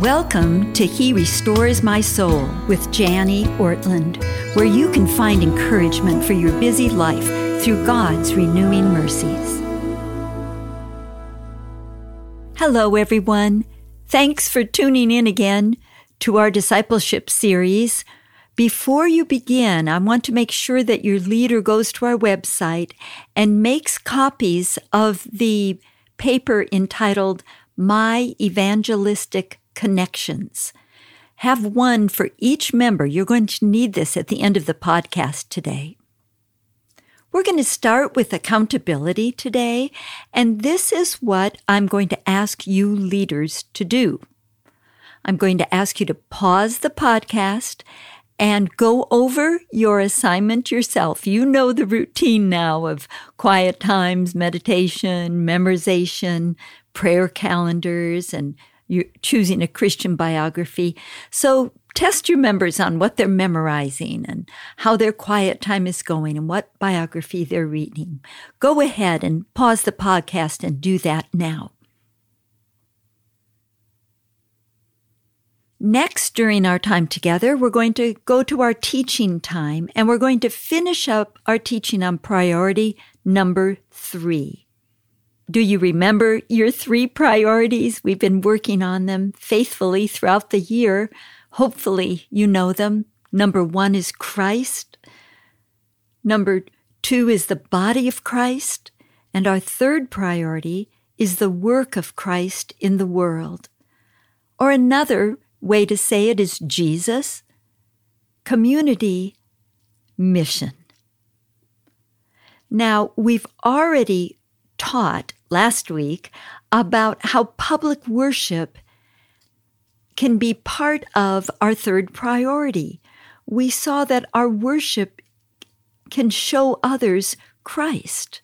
Welcome to He Restores My Soul with Jani Ortlund, where you can find encouragement for your busy life through God's renewing mercies. Hello, everyone. Thanks for tuning in again to our discipleship series. Before you begin, I want to make sure that your leader goes to our website and makes copies of the paper entitled My Evangelistic connections. Have one for each member. You're going to need this at the end of the podcast today. We're going to start with accountability today, and this is what I'm going to ask you leaders to do. I'm going to ask you to pause the podcast and go over your assignment yourself. You know the routine now of quiet times, meditation, memorization, prayer calendars, and you're choosing a Christian biography. So test your members on what they're memorizing and how their quiet time is going and what biography they're reading. Go ahead and pause the podcast and do that now. Next, during our time together, we're going to go to our teaching time and we're going to finish up our teaching on priority number three. Do you remember your three priorities? We've been working on them faithfully throughout the year. Hopefully, you know them. Number one is Christ. Number two is the body of Christ. And our third priority is the work of Christ in the world. Or another way to say it is Jesus, community, mission. Now, we've already taught last week about how public worship can be part of our third priority. We saw that our worship can show others Christ.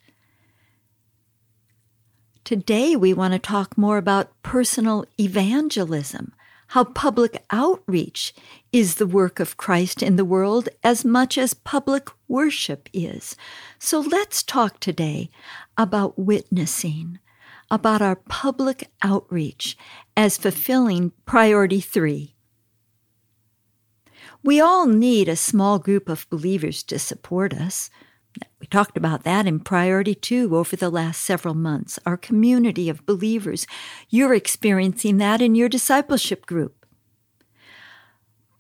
Today, we want to talk more about personal evangelism, how public outreach is the work of Christ in the world as much as public worship is. So let's talk today about witnessing, about our public outreach as fulfilling priority three. We all need a small group of believers to support us. We talked about that in priority two over the last several months. Our community of believers. You're experiencing that in your discipleship group.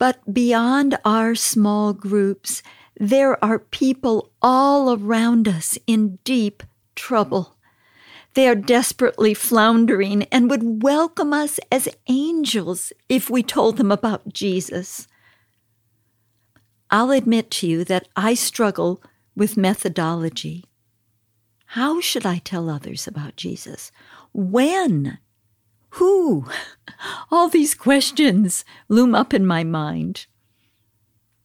But beyond our small groups, there are people all around us in deep trouble. They are desperately floundering and would welcome us as angels if we told them about Jesus. I'll admit to you that I struggle with methodology. How should I tell others about Jesus? When who? All these questions loom up in my mind.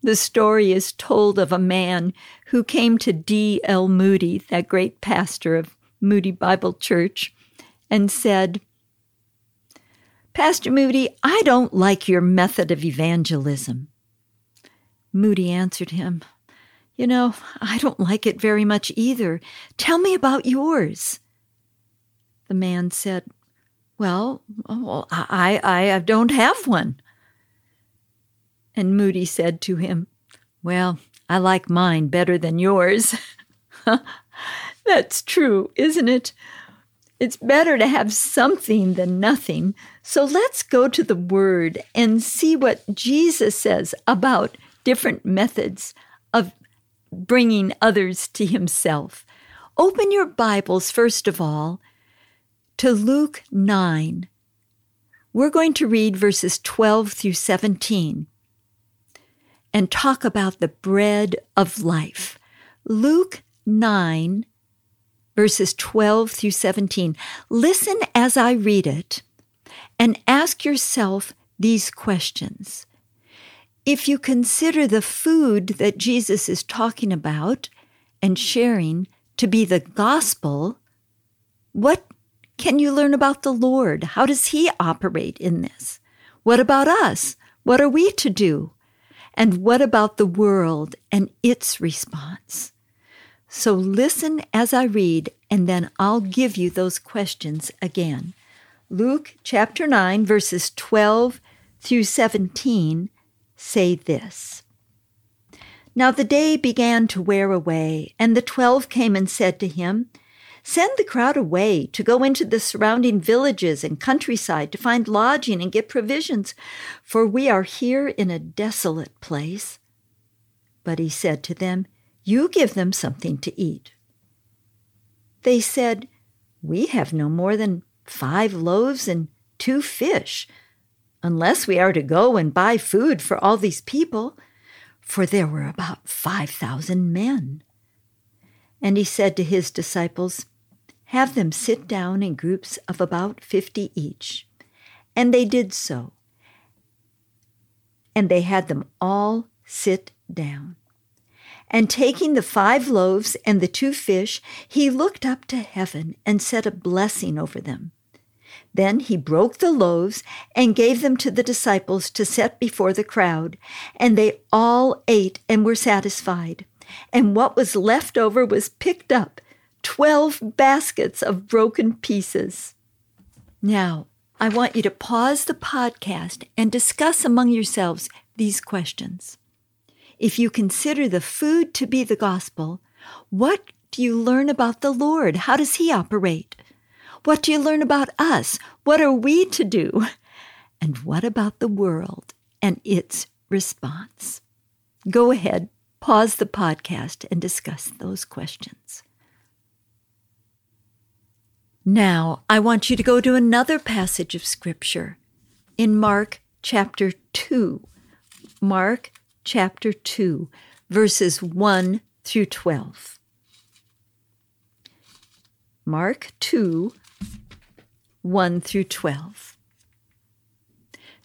The story is told of a man who came to D.L. Moody, that great pastor of Moody Bible Church, and said, Pastor Moody, I don't like your method of evangelism. Moody answered him, You know, I don't like it very much either. Tell me about yours. The man said, well, well I, I don't have one. And Moody said to him, Well, I like mine better than yours. That's true, isn't it? It's better to have something than nothing. So let's go to the Word and see what Jesus says about different methods of bringing others to Himself. Open your Bibles, first of all, to Luke 9. We're going to read verses 12 through 17 and talk about the bread of life. Luke 9, verses 12 through 17. Listen as I read it and ask yourself these questions. If you consider the food that Jesus is talking about and sharing to be the gospel, what can you learn about the Lord? How does He operate in this? What about us? What are we to do? And what about the world and its response? So listen as I read, and then I'll give you those questions again. Luke chapter 9, verses 12 through 17 say this. Now the day began to wear away, and the twelve came and said to him, Send the crowd away to go into the surrounding villages and countryside to find lodging and get provisions, for we are here in a desolate place. But he said to them, You give them something to eat. They said, We have no more than five loaves and two fish, unless we are to go and buy food for all these people for there were about 5,000 men. And he said to his disciples, Have them sit down in groups of about 50 each. And they did so. And they had them all sit down. And taking the five loaves and the two fish, he looked up to heaven and said a blessing over them. Then he broke the loaves and gave them to the disciples to set before the crowd, and they all ate and were satisfied. And what was left over was picked up twelve baskets of broken pieces. Now, I want you to pause the podcast and discuss among yourselves these questions. If you consider the food to be the gospel, what do you learn about the Lord? How does He operate? What do you learn about us? What are we to do? And what about the world and its response? Go ahead, pause the podcast, and discuss those questions. Now, I want you to go to another passage of Scripture in Mark chapter 2. Mark chapter 2, verses 1 through 12. Mark 2, 1 through 12.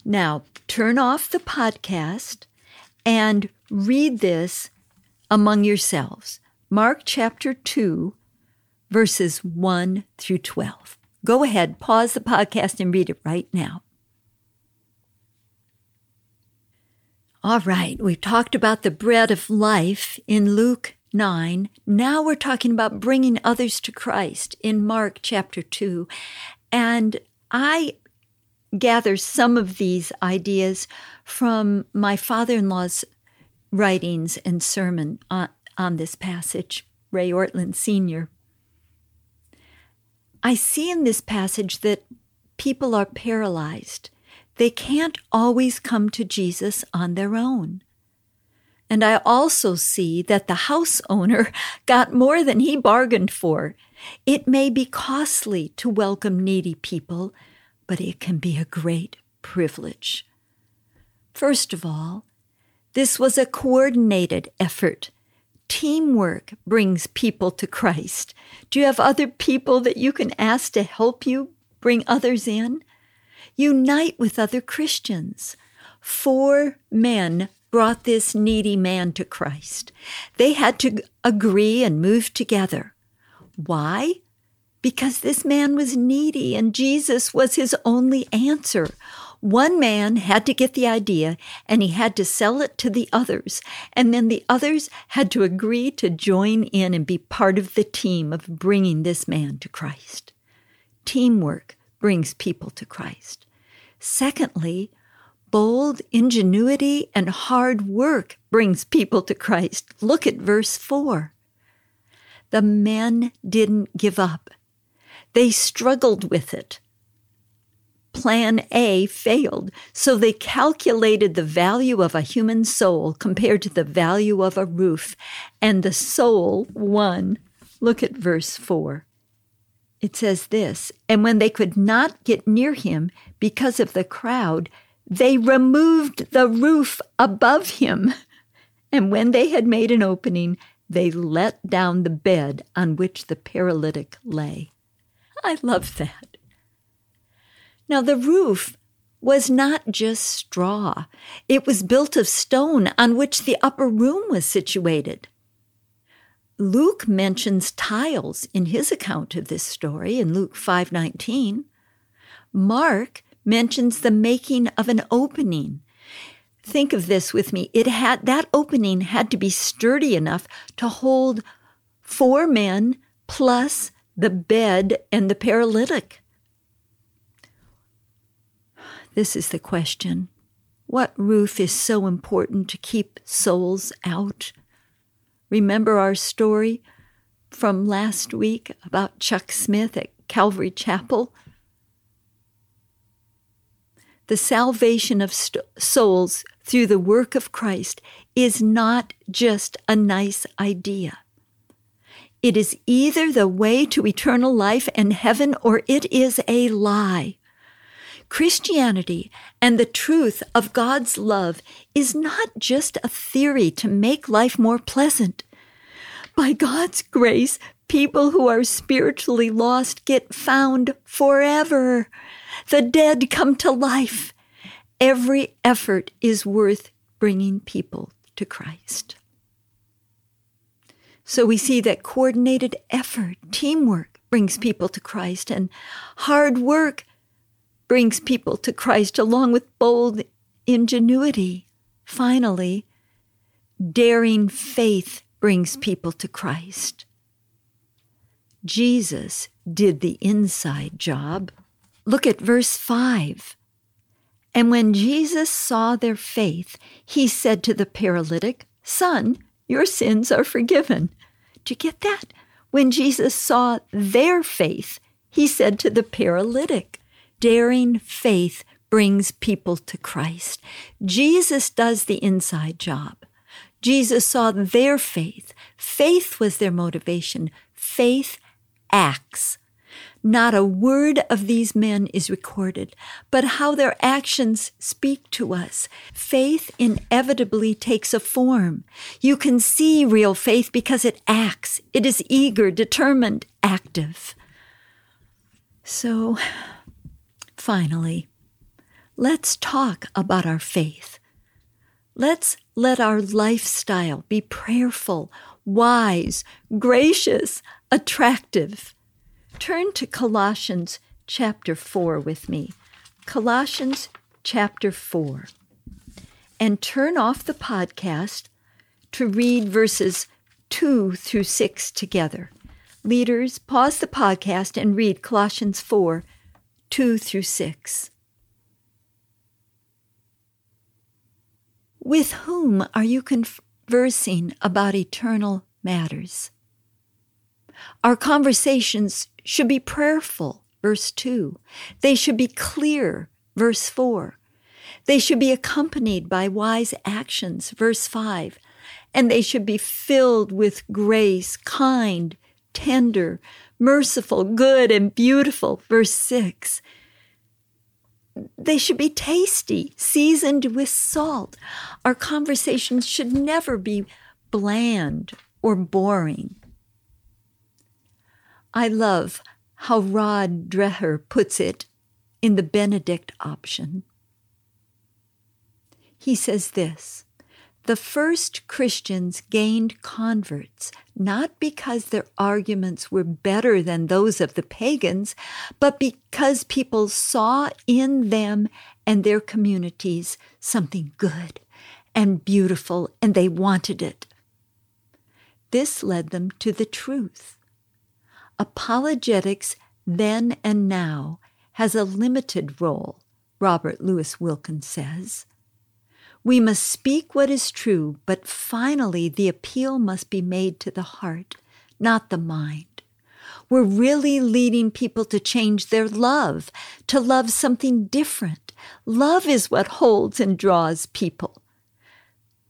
Now, turn off the podcast and read this among yourselves. Mark chapter 2, verses 1 through 12. Go ahead, pause the podcast and read it right now. All right, we've talked about the bread of life in Luke 9. Now we're talking about bringing others to Christ in Mark chapter 2. And I gather some of these ideas from my father in law's writings and sermon on, on this passage, Ray Ortlund Sr. I see in this passage that people are paralyzed. They can't always come to Jesus on their own. And I also see that the house owner got more than he bargained for. It may be costly to welcome needy people, but it can be a great privilege. First of all, this was a coordinated effort. Teamwork brings people to Christ. Do you have other people that you can ask to help you bring others in? Unite with other Christians. Four men brought this needy man to Christ. They had to agree and move together. Why? Because this man was needy and Jesus was his only answer. One man had to get the idea and he had to sell it to the others, and then the others had to agree to join in and be part of the team of bringing this man to Christ. Teamwork brings people to Christ. Secondly, bold ingenuity and hard work brings people to Christ. Look at verse 4. The men didn't give up. They struggled with it. Plan A failed, so they calculated the value of a human soul compared to the value of a roof, and the soul won. Look at verse 4. It says this And when they could not get near him because of the crowd, they removed the roof above him. And when they had made an opening, they let down the bed on which the paralytic lay. I love that. Now, the roof was not just straw, it was built of stone on which the upper room was situated. Luke mentions tiles in his account of this story in Luke 5:19. Mark mentions the making of an opening Think of this with me. It had that opening had to be sturdy enough to hold four men plus the bed and the paralytic. This is the question What roof is so important to keep souls out? Remember our story from last week about Chuck Smith at Calvary Chapel? The salvation of st- souls through the work of Christ is not just a nice idea. It is either the way to eternal life and heaven or it is a lie. Christianity and the truth of God's love is not just a theory to make life more pleasant. By God's grace, people who are spiritually lost get found forever. The dead come to life. Every effort is worth bringing people to Christ. So we see that coordinated effort, teamwork, brings people to Christ, and hard work brings people to Christ along with bold ingenuity. Finally, daring faith brings people to Christ. Jesus did the inside job. Look at verse 5. And when Jesus saw their faith, he said to the paralytic, Son, your sins are forgiven. Do you get that? When Jesus saw their faith, he said to the paralytic, Daring faith brings people to Christ. Jesus does the inside job. Jesus saw their faith. Faith was their motivation. Faith acts. Not a word of these men is recorded, but how their actions speak to us. Faith inevitably takes a form. You can see real faith because it acts. It is eager, determined, active. So, finally, let's talk about our faith. Let's let our lifestyle be prayerful, wise, gracious, attractive. Turn to Colossians chapter 4 with me. Colossians chapter 4. And turn off the podcast to read verses 2 through 6 together. Leaders, pause the podcast and read Colossians 4 2 through 6. With whom are you conversing about eternal matters? Our conversations should be prayerful, verse 2. They should be clear, verse 4. They should be accompanied by wise actions, verse 5. And they should be filled with grace, kind, tender, merciful, good, and beautiful, verse 6 they should be tasty, seasoned with salt. Our conversations should never be bland or boring. I love how Rod Dreher puts it in the Benedict option. He says this the first Christians gained converts not because their arguments were better than those of the pagans, but because people saw in them and their communities something good and beautiful, and they wanted it. This led them to the truth. Apologetics then and now has a limited role, Robert Louis Wilkins says. We must speak what is true, but finally the appeal must be made to the heart, not the mind. We're really leading people to change their love, to love something different. Love is what holds and draws people.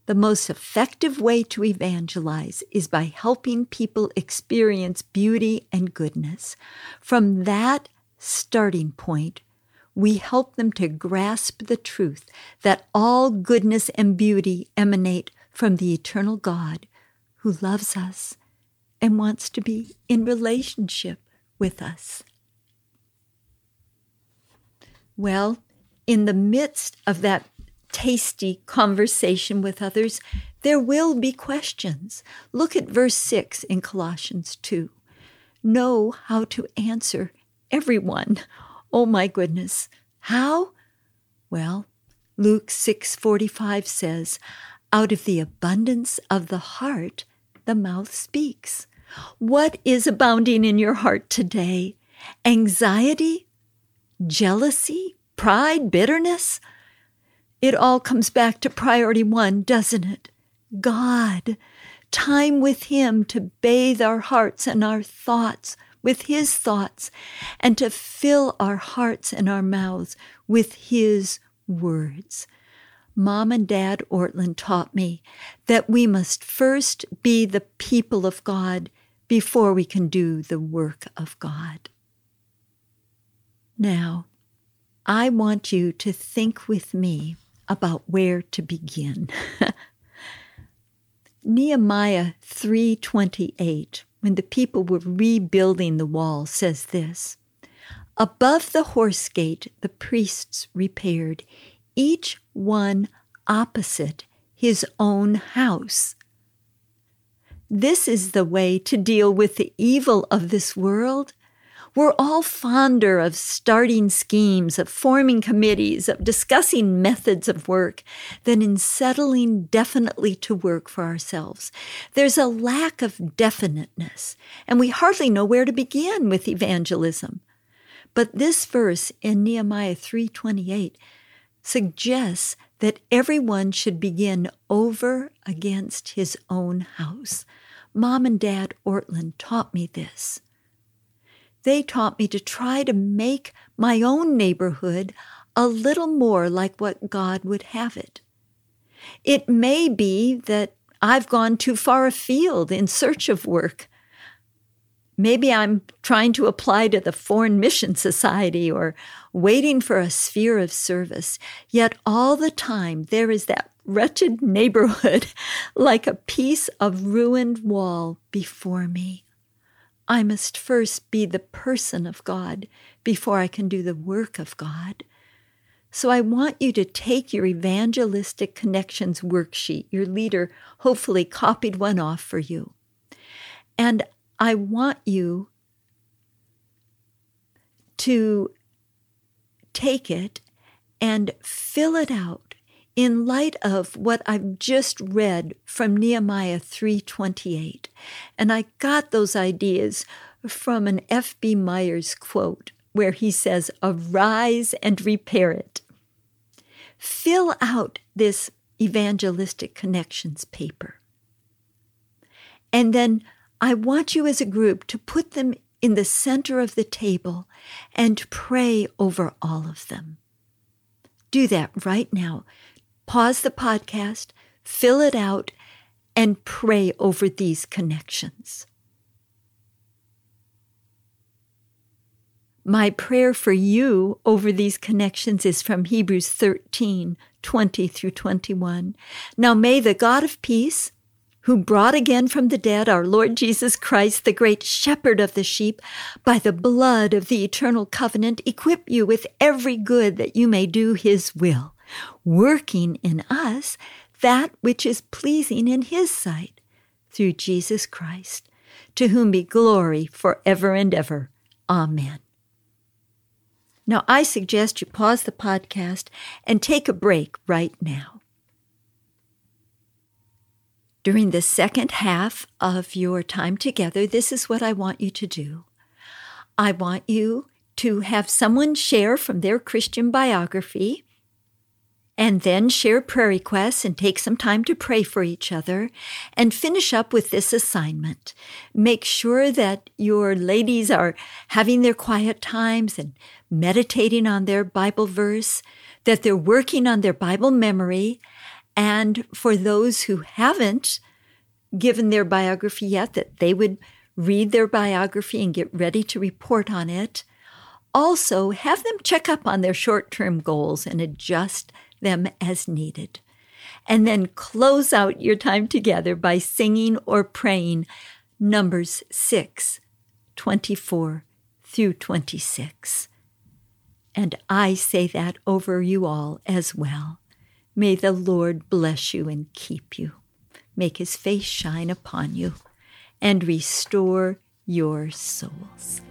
The most effective way to evangelize is by helping people experience beauty and goodness. From that starting point, we help them to grasp the truth that all goodness and beauty emanate from the eternal God who loves us and wants to be in relationship with us. Well, in the midst of that tasty conversation with others, there will be questions. Look at verse 6 in Colossians 2. Know how to answer everyone Oh my goodness. How? Well, Luke 6:45 says, "Out of the abundance of the heart the mouth speaks." What is abounding in your heart today? Anxiety? Jealousy? pride, bitterness? It all comes back to priority one, doesn't it? God. Time with Him to bathe our hearts and our thoughts with His thoughts and to fill our hearts and our mouths with His words. Mom and Dad Ortlund taught me that we must first be the people of God before we can do the work of God. Now, I want you to think with me about where to begin. Nehemiah 3:28 when the people were rebuilding the wall says this Above the horse gate the priests repaired each one opposite his own house. This is the way to deal with the evil of this world we're all fonder of starting schemes, of forming committees, of discussing methods of work than in settling definitely to work for ourselves. There's a lack of definiteness, and we hardly know where to begin with evangelism. But this verse in Nehemiah 3:28 suggests that everyone should begin over against his own house. Mom and Dad Ortlund taught me this they taught me to try to make my own neighborhood a little more like what God would have it. It may be that I've gone too far afield in search of work. Maybe I'm trying to apply to the Foreign Mission Society or waiting for a sphere of service. Yet all the time there is that wretched neighborhood like a piece of ruined wall before me. I must first be the person of God before I can do the work of God. So I want you to take your evangelistic connections worksheet. Your leader hopefully copied one off for you. And I want you to take it and fill it out in light of what I've just read from Nehemiah 3:28. And I got those ideas from an F.B. Myers quote where he says, "Arise and repair it." Fill out this evangelistic connections paper. And then I want you as a group to put them in the center of the table and pray over all of them. Do that right now pause the podcast, fill it out, and pray over these connections. My prayer for you over these connections is from Hebrews 13 20 through 21. Now may the God of peace, who brought again from the dead our Lord Jesus Christ, the great shepherd of the sheep, by the blood of the eternal covenant, equip you with every good that you may do his will working in us that which is pleasing in his sight through Jesus Christ, to whom be glory forever and ever. Amen. Now, I suggest you pause the podcast and take a break right now. During the second half of your time together, this is what I want you to do. I want you to have someone share from their Christian biography and then share prayer requests and take some time to pray for each other and finish up with this assignment. Make sure that your ladies are having their quiet times and meditating on their Bible verse, that they're working on their Bible memory. And for those who haven't given their biography yet, that they would read their biography and get ready to report on it. Also, have them check up on their short term goals and adjust them as needed. And then close out your time together by singing or praying Numbers 6, 24 through 26. And I say that over you all as well. May the Lord bless you and keep you, make his face shine upon you, and restore your souls.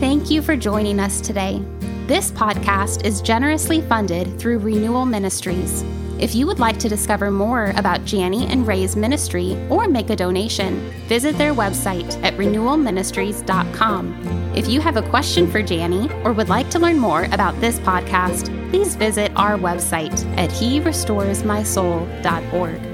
Thank you for joining us today. This podcast is generously funded through Renewal Ministries. If you would like to discover more about Jani and Ray's ministry or make a donation, visit their website at renewalministries.com. If you have a question for Jani or would like to learn more about this podcast, please visit our website at herestoresmysoul.org.